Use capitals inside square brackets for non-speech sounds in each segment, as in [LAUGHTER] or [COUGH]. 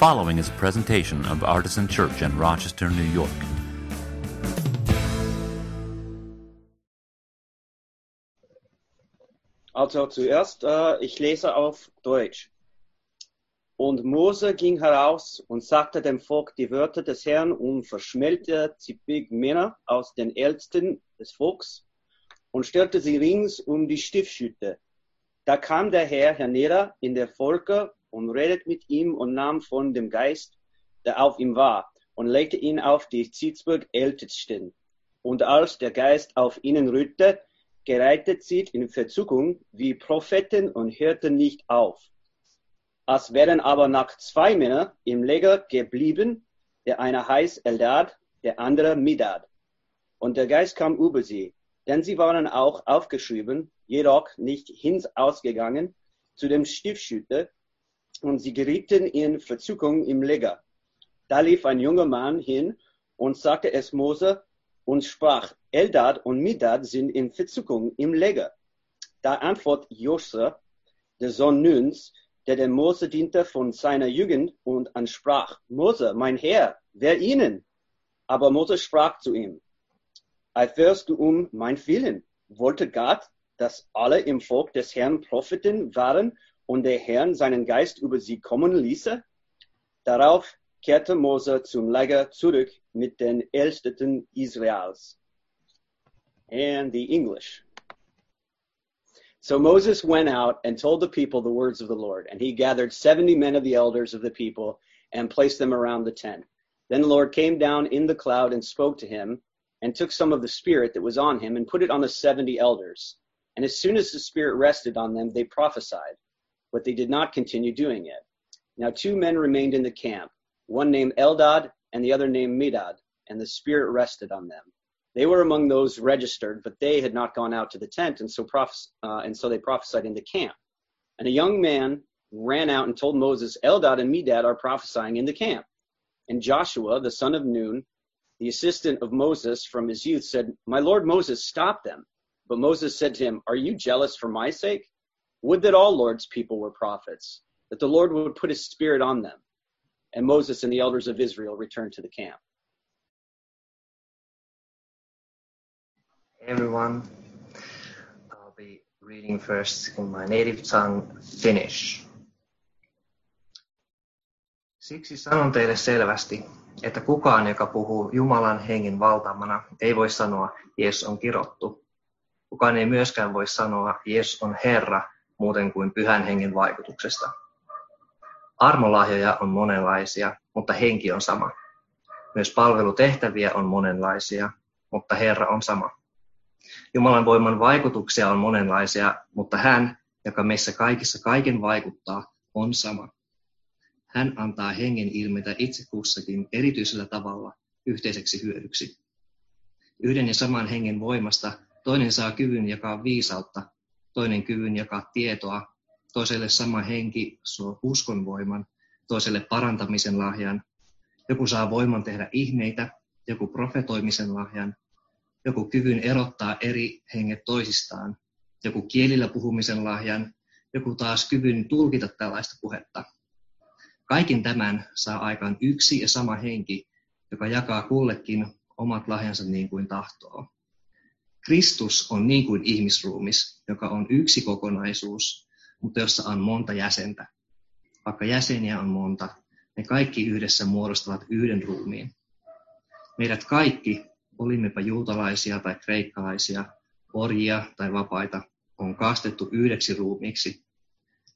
following is a presentation of Artisan Church in Rochester, New York. Also zuerst, äh, ich lese auf Deutsch. Und Mose ging heraus und sagte dem Volk die Wörter des Herrn und verschmähte zippig Männer aus den Ältesten des Volks und stellte sie rings um die Stiftschütte. Da kam der Herr hernieder in der Volke und redet mit ihm und nahm von dem Geist, der auf ihm war, und legte ihn auf die Zitzburg Ältesten. Und als der Geist auf ihnen ruhte, gereitet sie in Verzückung wie Propheten und hörten nicht auf. Es wären aber noch zwei Männer im Lager geblieben, der eine heißt Eldad, der andere Midad. Und der Geist kam über sie, denn sie waren auch aufgeschrieben, jedoch nicht hinausgegangen zu dem Stiftschüter, und sie gerieten in Verzückung im Lager. Da lief ein junger Mann hin und sagte es Mose und sprach, Eldad und Midad sind in Verzückung im Lager. Da antwortet Josua, der Sohn Nuns, der dem Mose diente von seiner Jugend und ansprach, Mose, mein Herr, wer ihnen? Aber Mose sprach zu ihm, Eiferst du um mein Willen? Wollte Gott, dass alle im Volk des Herrn Propheten waren und der Herr seinen Geist über sie kommen ließe? Darauf kehrte Mose zum Lager zurück mit den Ältesten Israels. And the English. So Moses went out and told the people the words of the Lord, and he gathered 70 men of the elders of the people and placed them around the tent. Then the Lord came down in the cloud and spoke to him and took some of the spirit that was on him and put it on the 70 elders. And as soon as the spirit rested on them, they prophesied, but they did not continue doing it. Now two men remained in the camp, one named Eldad and the other named Medad, and the spirit rested on them. They were among those registered, but they had not gone out to the tent, and so, prophes- uh, and so they prophesied in the camp. And a young man ran out and told Moses, Eldad and Medad are prophesying in the camp. And Joshua, the son of Nun, the assistant of Moses from his youth, said, My lord Moses, stop them. But Moses said to him, Are you jealous for my sake? Would that all Lord's people were prophets, that the Lord would put his spirit on them. And Moses and the elders of Israel returned to the camp. Everyone, I'll be reading first in my native tongue, Finnish. Siksi sanon teille selvästi, että kukaan, joka puhuu Jumalan hengen valtamana, ei voi sanoa, Jeesus on kirottu. Kukaan ei myöskään voi sanoa, Jeesus on Herra, muuten kuin pyhän hengen vaikutuksesta. Armolahjoja on monenlaisia, mutta henki on sama. Myös palvelutehtäviä on monenlaisia, mutta Herra on sama. Jumalan voiman vaikutuksia on monenlaisia, mutta hän, joka meissä kaikissa kaiken vaikuttaa, on sama. Hän antaa hengen ilmetä itse kussakin erityisellä tavalla yhteiseksi hyödyksi. Yhden ja saman hengen voimasta toinen saa kyvyn jakaa viisautta, toinen kyvyn jakaa tietoa, toiselle sama henki suo uskon voiman, toiselle parantamisen lahjan. Joku saa voiman tehdä ihmeitä, joku profetoimisen lahjan, joku kyvyn erottaa eri henget toisistaan, joku kielillä puhumisen lahjan, joku taas kyvyn tulkita tällaista puhetta. Kaikin tämän saa aikaan yksi ja sama henki, joka jakaa kullekin omat lahjansa niin kuin tahtoo. Kristus on niin kuin ihmisruumis, joka on yksi kokonaisuus, mutta jossa on monta jäsentä. Vaikka jäseniä on monta, ne kaikki yhdessä muodostavat yhden ruumiin. Meidät kaikki, olimmepa juutalaisia tai kreikkalaisia, orjia tai vapaita, on kastettu yhdeksi ruumiiksi.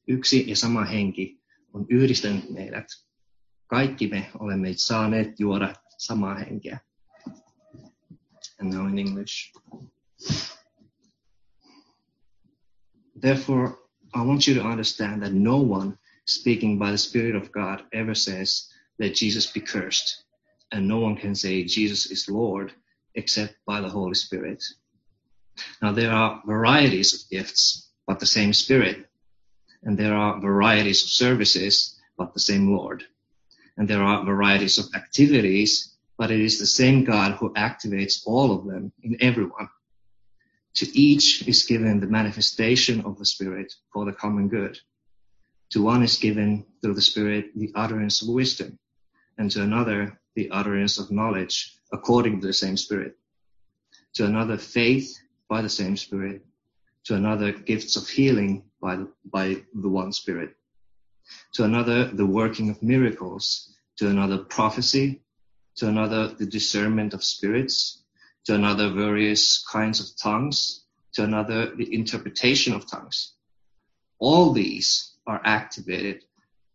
Yksi ja sama henki on yhdistänyt meidät. Kaikki me olemme saaneet juoda samaa henkeä. And now in English. Therefore, I want you to understand that no one speaking by the Spirit of God ever says, Let Jesus be cursed. And no one can say Jesus is Lord except by the Holy Spirit. Now, there are varieties of gifts, but the same Spirit. And there are varieties of services, but the same Lord. And there are varieties of activities, but it is the same God who activates all of them in everyone. To each is given the manifestation of the Spirit for the common good. To one is given through the Spirit the utterance of wisdom, and to another the utterance of knowledge according to the same Spirit. To another faith by the same Spirit. To another gifts of healing by the, by the one Spirit. To another the working of miracles. To another prophecy. To another the discernment of spirits. To another various kinds of tongues. To another the interpretation of tongues. All these are activated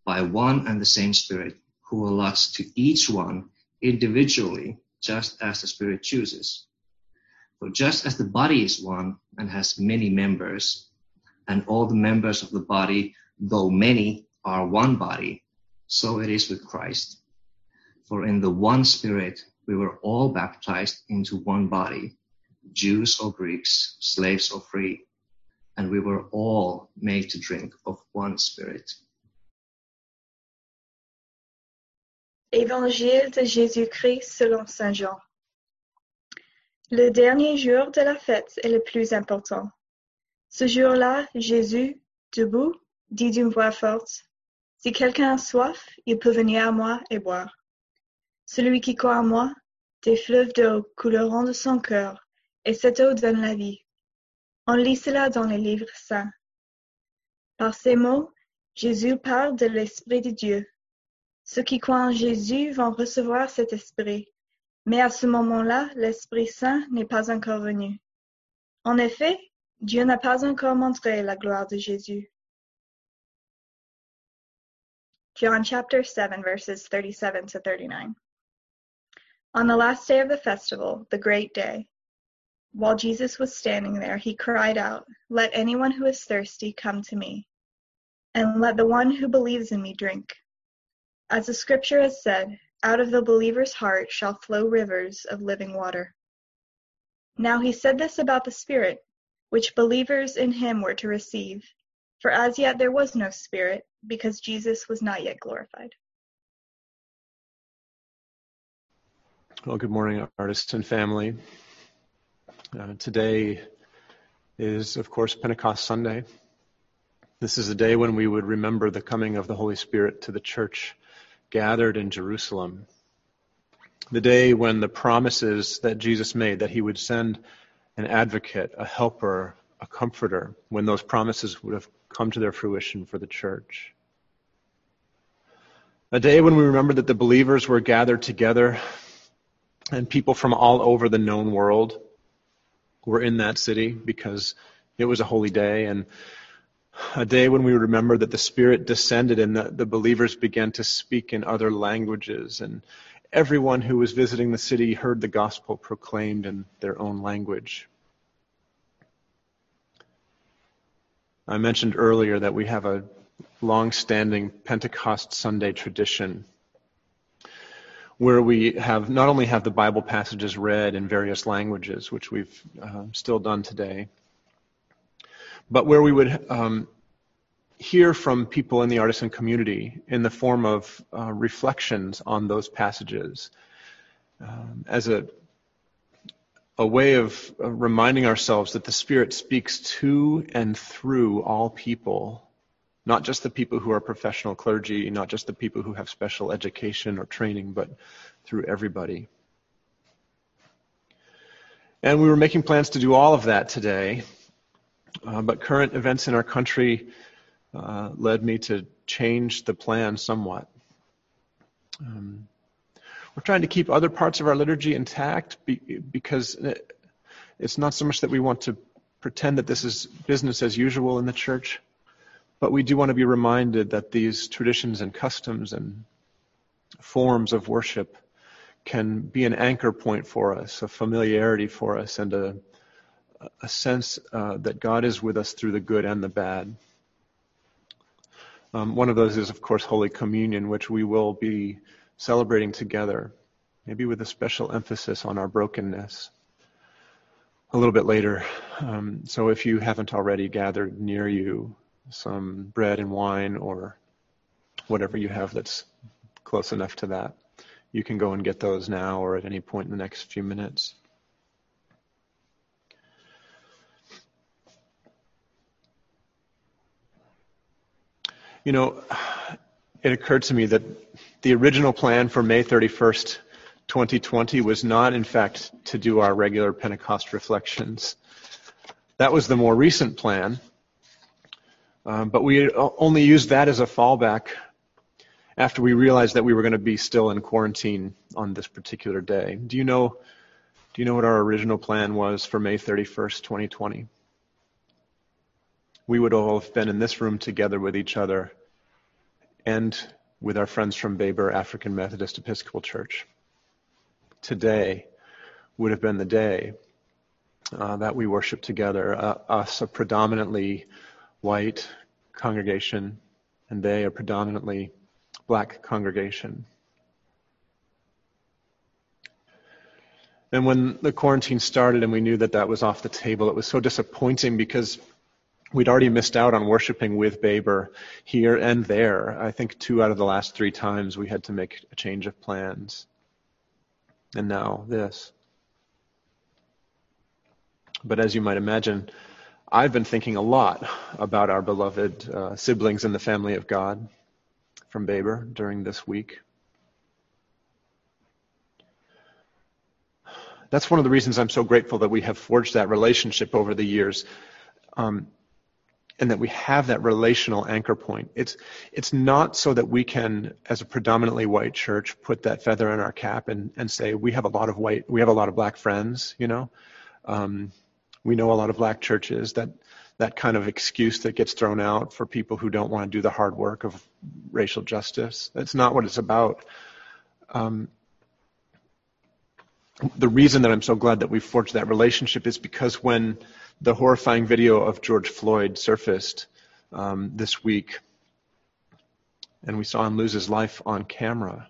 by one and the same Spirit who allots to each one individually just as the Spirit chooses. For just as the body is one and has many members, and all the members of the body, though many, are one body, so it is with Christ. For in the one Spirit we were all baptized into one body, Jews or Greeks, slaves or free, and we were all made to drink of one Spirit. Évangile de Jésus-Christ selon Saint Jean. Le dernier jour de la fête est le plus important. Ce jour-là, Jésus, debout, dit d'une voix forte, Si quelqu'un a soif, il peut venir à moi et boire. Celui qui croit en moi, des fleuves d'eau couleront de son cœur, et cette eau donne la vie. On lit cela dans les livres saints. Par ces mots, Jésus parle de l'Esprit de Dieu. Ceux qui croient en Jésus vont recevoir cet Esprit, mais à ce moment-là, l'Esprit Saint n'est pas encore venu. En effet, Dieu n'a pas encore montré la gloire de Jésus. John chapter 7 verses 37 to 39. On the last day of the festival, the great day, while Jesus was standing there, he cried out, Let anyone who is thirsty come to me, and let the one who believes in me drink. As the scripture has said, out of the believer's heart shall flow rivers of living water. Now he said this about the Spirit, which believers in him were to receive, for as yet there was no Spirit, because Jesus was not yet glorified. Well, good morning, artists and family. Uh, today is, of course, Pentecost Sunday. This is a day when we would remember the coming of the Holy Spirit to the church gathered in Jerusalem. The day when the promises that Jesus made that he would send an advocate, a helper, a comforter, when those promises would have come to their fruition for the church. A day when we remember that the believers were gathered together and people from all over the known world were in that city because it was a holy day and a day when we remember that the Spirit descended and the, the believers began to speak in other languages, and everyone who was visiting the city heard the gospel proclaimed in their own language. I mentioned earlier that we have a long-standing Pentecost Sunday tradition where we have not only have the Bible passages read in various languages, which we've uh, still done today, but where we would um, hear from people in the artisan community in the form of uh, reflections on those passages um, as a a way of uh, reminding ourselves that the Spirit speaks to and through all people, not just the people who are professional clergy, not just the people who have special education or training, but through everybody. And we were making plans to do all of that today. Uh, but current events in our country uh, led me to change the plan somewhat. Um, we're trying to keep other parts of our liturgy intact be, because it's not so much that we want to pretend that this is business as usual in the church, but we do want to be reminded that these traditions and customs and forms of worship can be an anchor point for us, a familiarity for us, and a, a sense uh, that God is with us through the good and the bad. Um, one of those is, of course, Holy Communion, which we will be celebrating together, maybe with a special emphasis on our brokenness a little bit later. Um, so if you haven't already gathered near you some bread and wine or whatever you have that's close enough to that, you can go and get those now or at any point in the next few minutes. You know, it occurred to me that the original plan for May 31st, 2020 was not, in fact, to do our regular Pentecost reflections. That was the more recent plan. Um, but we only used that as a fallback after we realized that we were going to be still in quarantine on this particular day. Do you know? Do you know what our original plan was for May 31st, 2020? We would all have been in this room together with each other and with our friends from Baber African Methodist Episcopal Church. Today would have been the day uh, that we worship together, uh, us, a predominantly white congregation, and they, a predominantly black congregation. And when the quarantine started and we knew that that was off the table, it was so disappointing because we'd already missed out on worshiping with Baber here and there. I think two out of the last three times we had to make a change of plans. And now this. But as you might imagine, I've been thinking a lot about our beloved uh, siblings in the family of God from Baber during this week. That's one of the reasons I'm so grateful that we have forged that relationship over the years. Um, and that we have that relational anchor point. It's it's not so that we can, as a predominantly white church, put that feather in our cap and, and say we have a lot of white, we have a lot of black friends. You know, um, we know a lot of black churches. That that kind of excuse that gets thrown out for people who don't want to do the hard work of racial justice. That's not what it's about. Um, the reason that I'm so glad that we forged that relationship is because when the horrifying video of George Floyd surfaced um, this week, and we saw him lose his life on camera.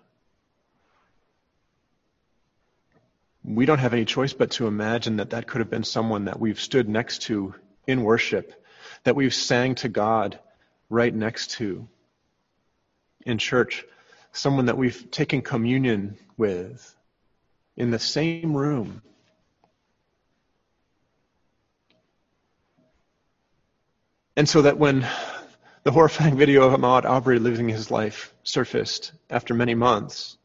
We don't have any choice but to imagine that that could have been someone that we've stood next to in worship, that we've sang to God right next to in church, someone that we've taken communion with in the same room. And so that when the horrifying [LAUGHS] video of Ahmaud Arbery living his life surfaced after many months,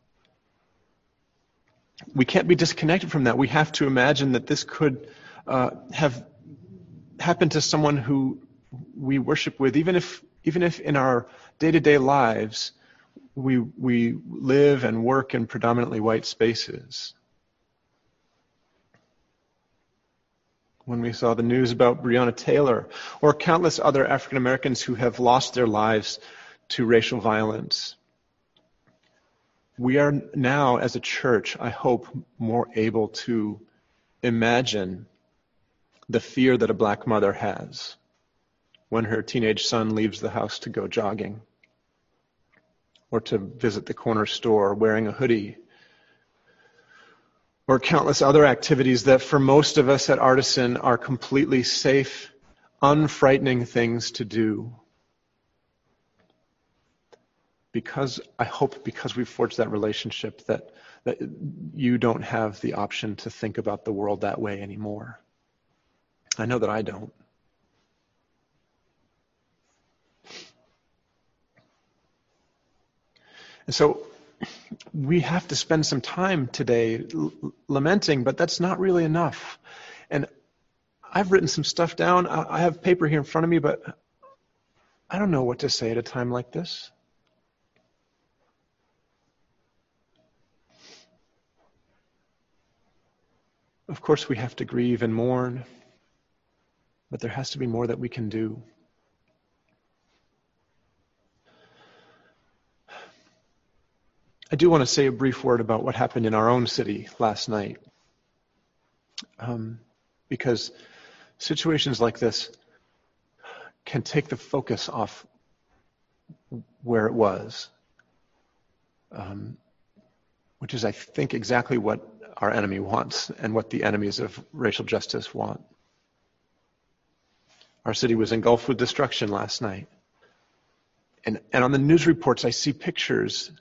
we can't be disconnected from that. We have to imagine that this could uh, have happened to someone who we worship with, even if even if in our day-to-day lives we we live and work in predominantly white spaces. when we saw the news about Breonna Taylor or countless other African Americans who have lost their lives to racial violence. We are now, as a church, I hope, more able to imagine the fear that a black mother has when her teenage son leaves the house to go jogging or to visit the corner store wearing a hoodie or countless other activities that for most of us at Artisan are completely safe, unfrightening things to do. Because I hope because we've forged that relationship that, that you don't have the option to think about the world that way anymore. I know that I don't. And so we have to spend some time today lamenting, but that's not really enough. And I've written some stuff down. I, I have paper here in front of me, but I don't know what to say at a time like this. Of course, we have to grieve and mourn, but there has to be more that we can do. I do want to say a brief word about what happened in our own city last night. Um, because situations like this can take the focus off where it was, um, which is, I think, exactly what our enemy wants and what the enemies of racial justice want. Our city was engulfed with destruction last night. And, and on the news reports, I see pictures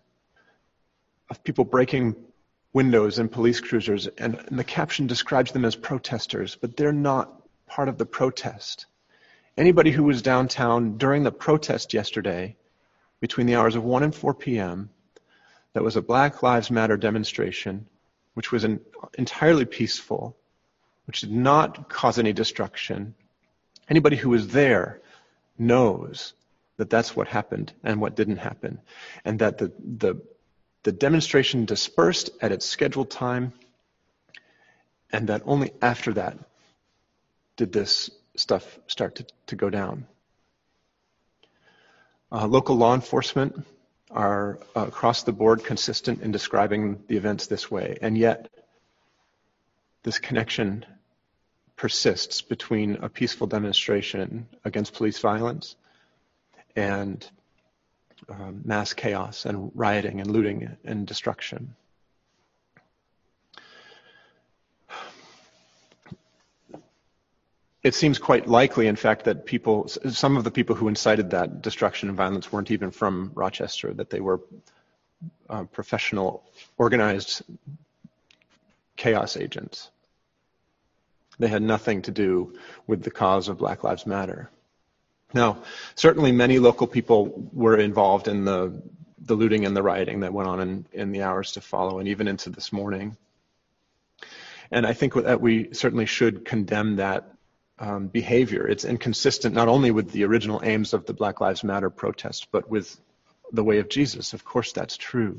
of people breaking windows in police cruisers, and, and the caption describes them as protesters, but they're not part of the protest. Anybody who was downtown during the protest yesterday between the hours of 1 and 4 p.m. that was a Black Lives Matter demonstration, which was an, entirely peaceful, which did not cause any destruction. Anybody who was there knows that that's what happened and what didn't happen, and that the, the, the demonstration dispersed at its scheduled time, and that only after that did this stuff start to, to go down. Uh, local law enforcement are uh, across the board consistent in describing the events this way, and yet this connection persists between a peaceful demonstration against police violence and um, mass chaos and rioting and looting and destruction. It seems quite likely, in fact, that people, some of the people who incited that destruction and violence weren't even from Rochester, that they were uh, professional, organized chaos agents. They had nothing to do with the cause of Black Lives Matter. Now, certainly many local people were involved in the, the looting and the rioting that went on in, in the hours to follow and even into this morning. And I think that we certainly should condemn that um, behavior. It's inconsistent not only with the original aims of the Black Lives Matter protest, but with the way of Jesus. Of course, that's true.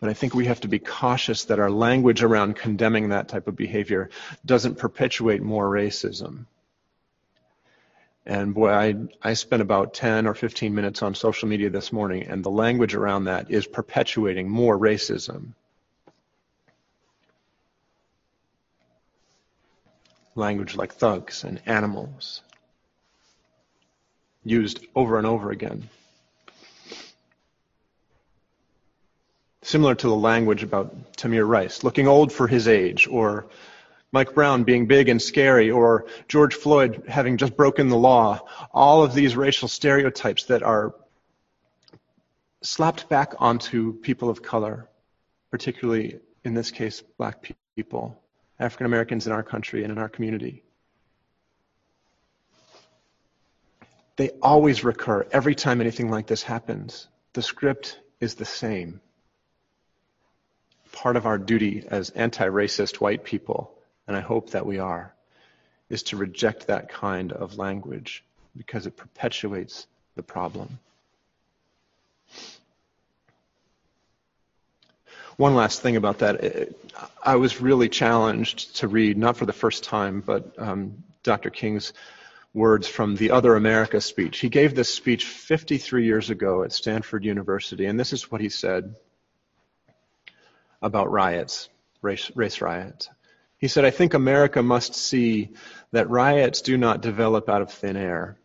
But I think we have to be cautious that our language around condemning that type of behavior doesn't perpetuate more racism. And boy, I, I spent about 10 or 15 minutes on social media this morning, and the language around that is perpetuating more racism. Language like thugs and animals, used over and over again. Similar to the language about Tamir Rice, looking old for his age, or Mike Brown being big and scary, or George Floyd having just broken the law, all of these racial stereotypes that are slapped back onto people of color, particularly in this case, black people, African Americans in our country and in our community. They always recur every time anything like this happens. The script is the same. Part of our duty as anti racist white people and I hope that we are, is to reject that kind of language because it perpetuates the problem. One last thing about that. I was really challenged to read, not for the first time, but um, Dr. King's words from the Other America speech. He gave this speech 53 years ago at Stanford University, and this is what he said about riots, race, race riots. He said, I think America must see that riots do not develop out of thin air.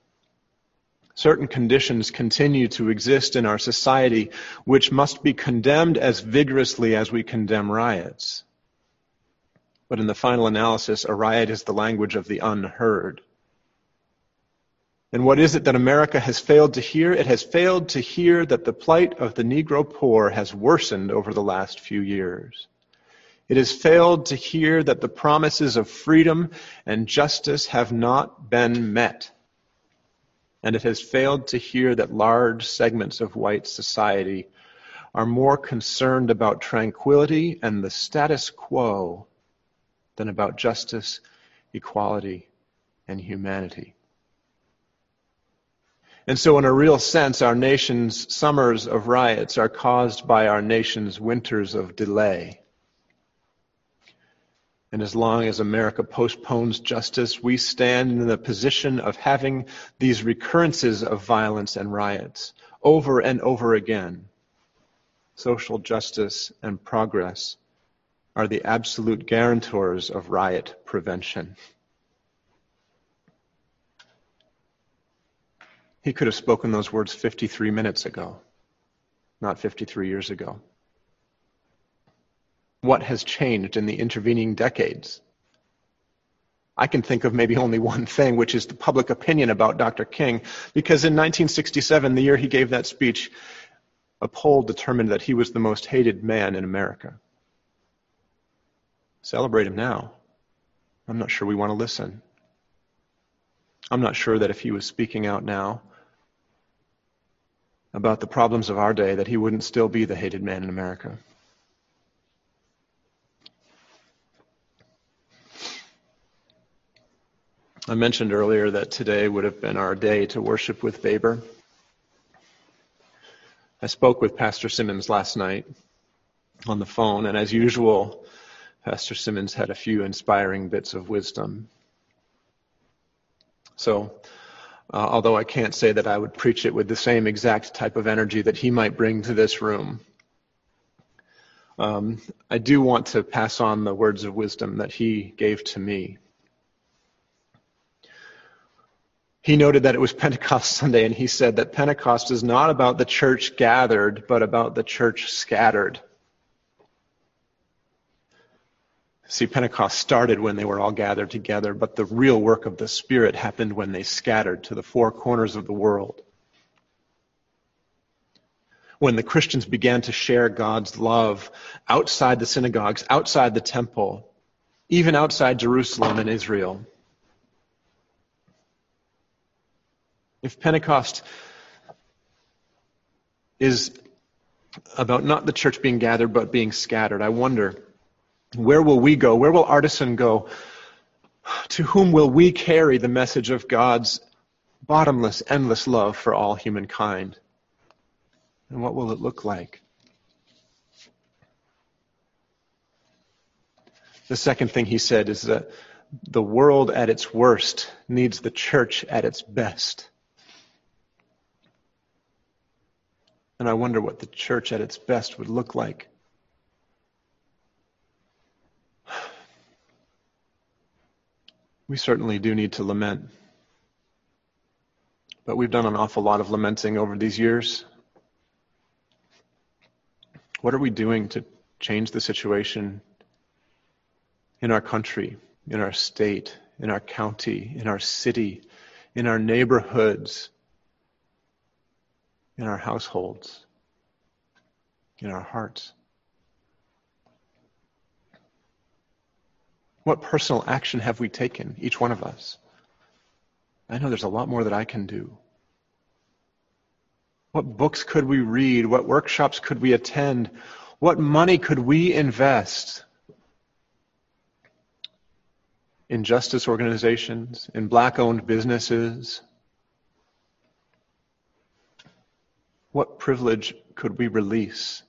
Certain conditions continue to exist in our society which must be condemned as vigorously as we condemn riots. But in the final analysis, a riot is the language of the unheard. And what is it that America has failed to hear? It has failed to hear that the plight of the Negro poor has worsened over the last few years. It has failed to hear that the promises of freedom and justice have not been met. And it has failed to hear that large segments of white society are more concerned about tranquility and the status quo than about justice, equality, and humanity. And so, in a real sense, our nation's summers of riots are caused by our nation's winters of delay. And as long as America postpones justice, we stand in the position of having these recurrences of violence and riots over and over again. Social justice and progress are the absolute guarantors of riot prevention. He could have spoken those words 53 minutes ago, not 53 years ago what has changed in the intervening decades. I can think of maybe only one thing, which is the public opinion about Dr. King, because in 1967, the year he gave that speech, a poll determined that he was the most hated man in America. Celebrate him now. I'm not sure we want to listen. I'm not sure that if he was speaking out now, about the problems of our day that he wouldn't still be the hated man in America. I mentioned earlier that today would have been our day to worship with Baber. I spoke with Pastor Simmons last night on the phone, and as usual, Pastor Simmons had a few inspiring bits of wisdom. So, uh, although I can't say that I would preach it with the same exact type of energy that he might bring to this room, um, I do want to pass on the words of wisdom that he gave to me. He noted that it was Pentecost Sunday, and he said that Pentecost is not about the church gathered, but about the church scattered. See, Pentecost started when they were all gathered together, but the real work of the Spirit happened when they scattered to the four corners of the world. When the Christians began to share God's love outside the synagogues, outside the temple, even outside Jerusalem and Israel. If Pentecost is about not the church being gathered, but being scattered, I wonder, where will we go? Where will Artisan go? To whom will we carry the message of God's bottomless, endless love for all humankind? And what will it look like? The second thing he said is that the world at its worst needs the church at its best. And I wonder what the church at its best would look like. We certainly do need to lament. But we've done an awful lot of lamenting over these years. What are we doing to change the situation in our country, in our state, in our county, in our city, in our neighborhoods, in our households, in our hearts? What personal action have we taken, each one of us? I know there's a lot more that I can do. What books could we read? What workshops could we attend? What money could we invest in justice organizations, in black owned businesses? What privilege could we release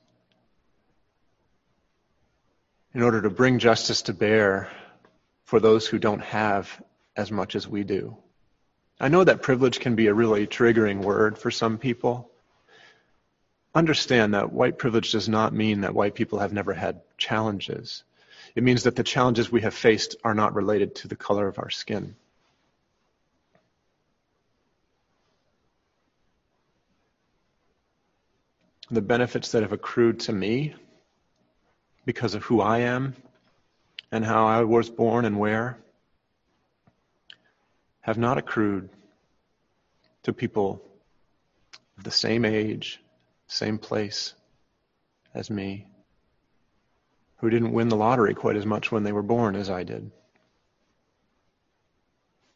in order to bring justice to bear for those who don't have as much as we do. I know that privilege can be a really triggering word for some people. Understand that white privilege does not mean that white people have never had challenges. It means that the challenges we have faced are not related to the color of our skin. The benefits that have accrued to me because of who I am and how I was born and where have not accrued to people of the same age, same place as me, who didn't win the lottery quite as much when they were born as I did.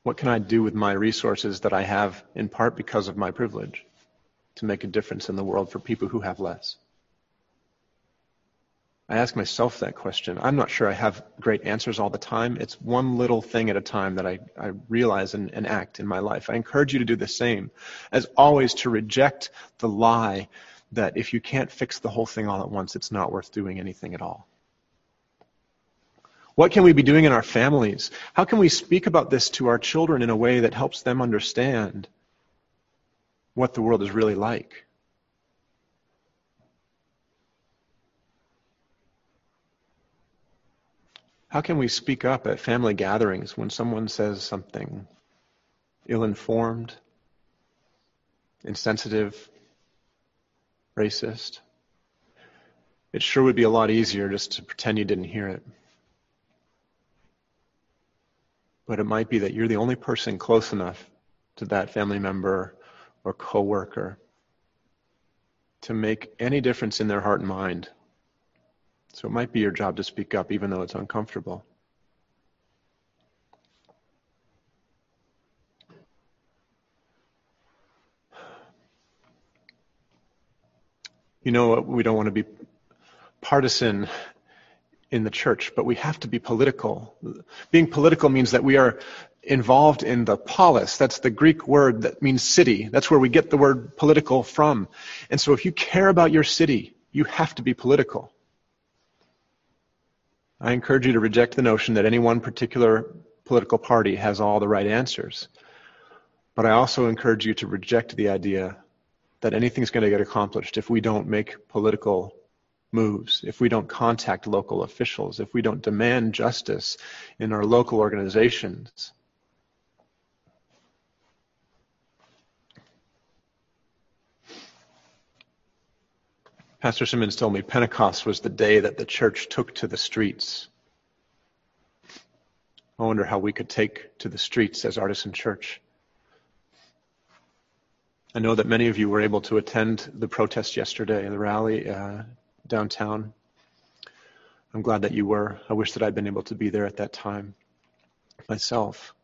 What can I do with my resources that I have in part because of my privilege to make a difference in the world for people who have less? I ask myself that question. I'm not sure I have great answers all the time. It's one little thing at a time that I, I realize and, and act in my life. I encourage you to do the same. As always, to reject the lie that if you can't fix the whole thing all at once, it's not worth doing anything at all. What can we be doing in our families? How can we speak about this to our children in a way that helps them understand what the world is really like? How can we speak up at family gatherings when someone says something ill informed, insensitive, racist? It sure would be a lot easier just to pretend you didn't hear it. But it might be that you're the only person close enough to that family member or coworker to make any difference in their heart and mind so it might be your job to speak up, even though it's uncomfortable. You know, we don't want to be partisan in the church, but we have to be political. Being political means that we are involved in the polis. That's the Greek word that means city. That's where we get the word political from. And so if you care about your city, you have to be political. I encourage you to reject the notion that any one particular political party has all the right answers. But I also encourage you to reject the idea that anything's going to get accomplished if we don't make political moves, if we don't contact local officials, if we don't demand justice in our local organizations. Pastor Simmons told me Pentecost was the day that the church took to the streets. I wonder how we could take to the streets as Artisan Church. I know that many of you were able to attend the protest yesterday, the rally uh, downtown. I'm glad that you were. I wish that I'd been able to be there at that time myself.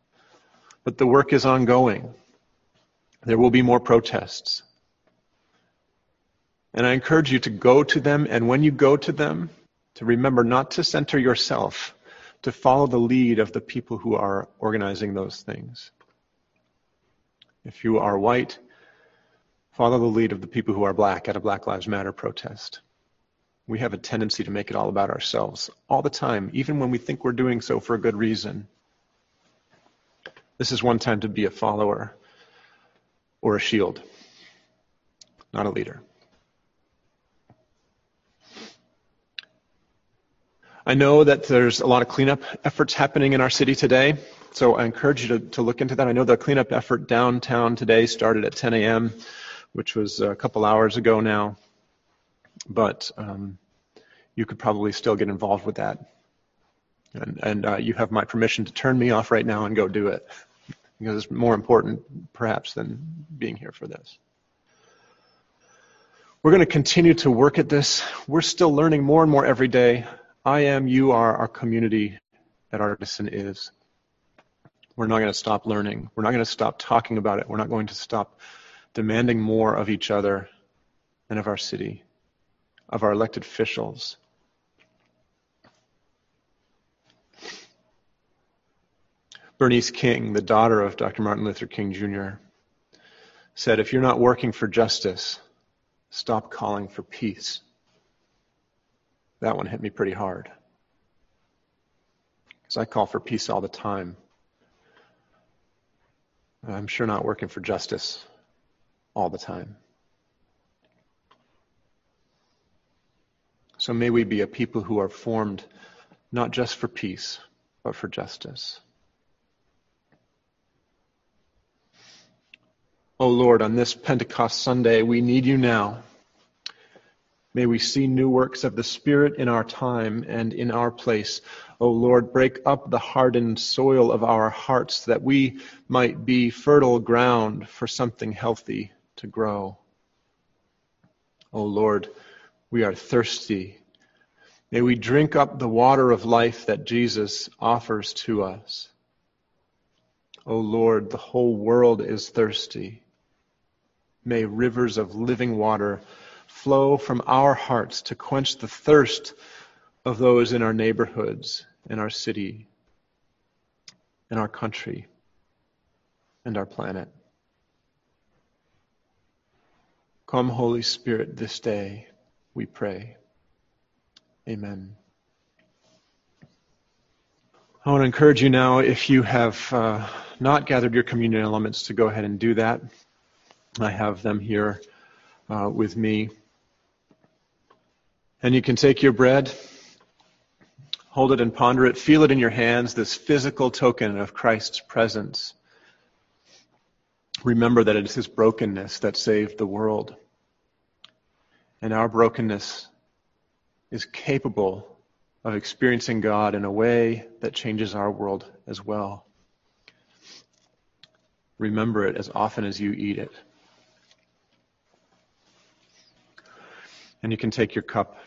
But the work is ongoing. There will be more protests. And I encourage you to go to them, and when you go to them, to remember not to center yourself, to follow the lead of the people who are organizing those things. If you are white, follow the lead of the people who are black at a Black Lives Matter protest. We have a tendency to make it all about ourselves all the time, even when we think we're doing so for a good reason. This is one time to be a follower or a shield, not a leader. I know that there's a lot of cleanup efforts happening in our city today, so I encourage you to, to look into that. I know the cleanup effort downtown today started at 10 a.m., which was a couple hours ago now, but um, you could probably still get involved with that. And, and uh, you have my permission to turn me off right now and go do it, because it's more important, perhaps, than being here for this. We're going to continue to work at this. We're still learning more and more every day. I am, you are, our community at Artisan is. We're not going to stop learning. We're not going to stop talking about it. We're not going to stop demanding more of each other and of our city, of our elected officials. Bernice King, the daughter of Dr. Martin Luther King Jr., said, If you're not working for justice, stop calling for peace. That one hit me pretty hard. Because I call for peace all the time. I'm sure not working for justice all the time. So may we be a people who are formed not just for peace, but for justice. Oh Lord, on this Pentecost Sunday, we need you now. May we see new works of the Spirit in our time and in our place. O Lord, break up the hardened soil of our hearts that we might be fertile ground for something healthy to grow. O Lord, we are thirsty. May we drink up the water of life that Jesus offers to us. O Lord, the whole world is thirsty. May rivers of living water flow from our hearts to quench the thirst of those in our neighborhoods, in our city, in our country, and our planet. Come, Holy Spirit, this day, we pray. Amen. I want to encourage you now, if you have uh, not gathered your communion elements, to go ahead and do that. I have them here uh, with me. And you can take your bread, hold it and ponder it, feel it in your hands, this physical token of Christ's presence. Remember that it is his brokenness that saved the world. And our brokenness is capable of experiencing God in a way that changes our world as well. Remember it as often as you eat it. And you can take your cup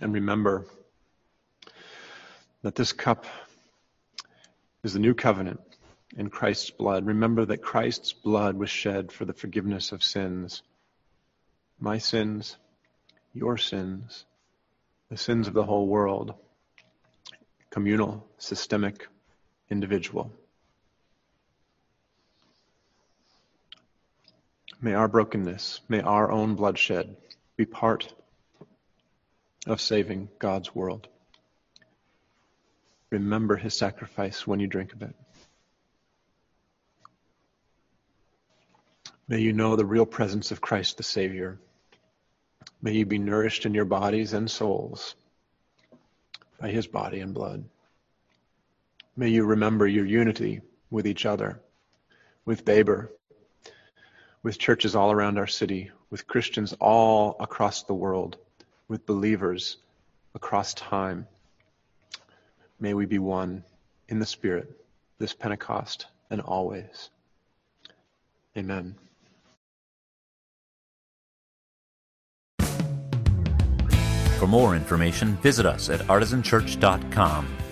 and remember that this cup is the new covenant in Christ's blood. Remember that Christ's blood was shed for the forgiveness of sins. My sins your sins, the sins of the whole world, communal, systemic, individual. May our brokenness, may our own bloodshed be part of saving God's world. Remember his sacrifice when you drink of it. May you know the real presence of Christ the Savior. May you be nourished in your bodies and souls by his body and blood. May you remember your unity with each other, with Baber, with churches all around our city, with Christians all across the world, with believers across time. May we be one in the Spirit this Pentecost and always. Amen. For more information, visit us at artisanchurch.com.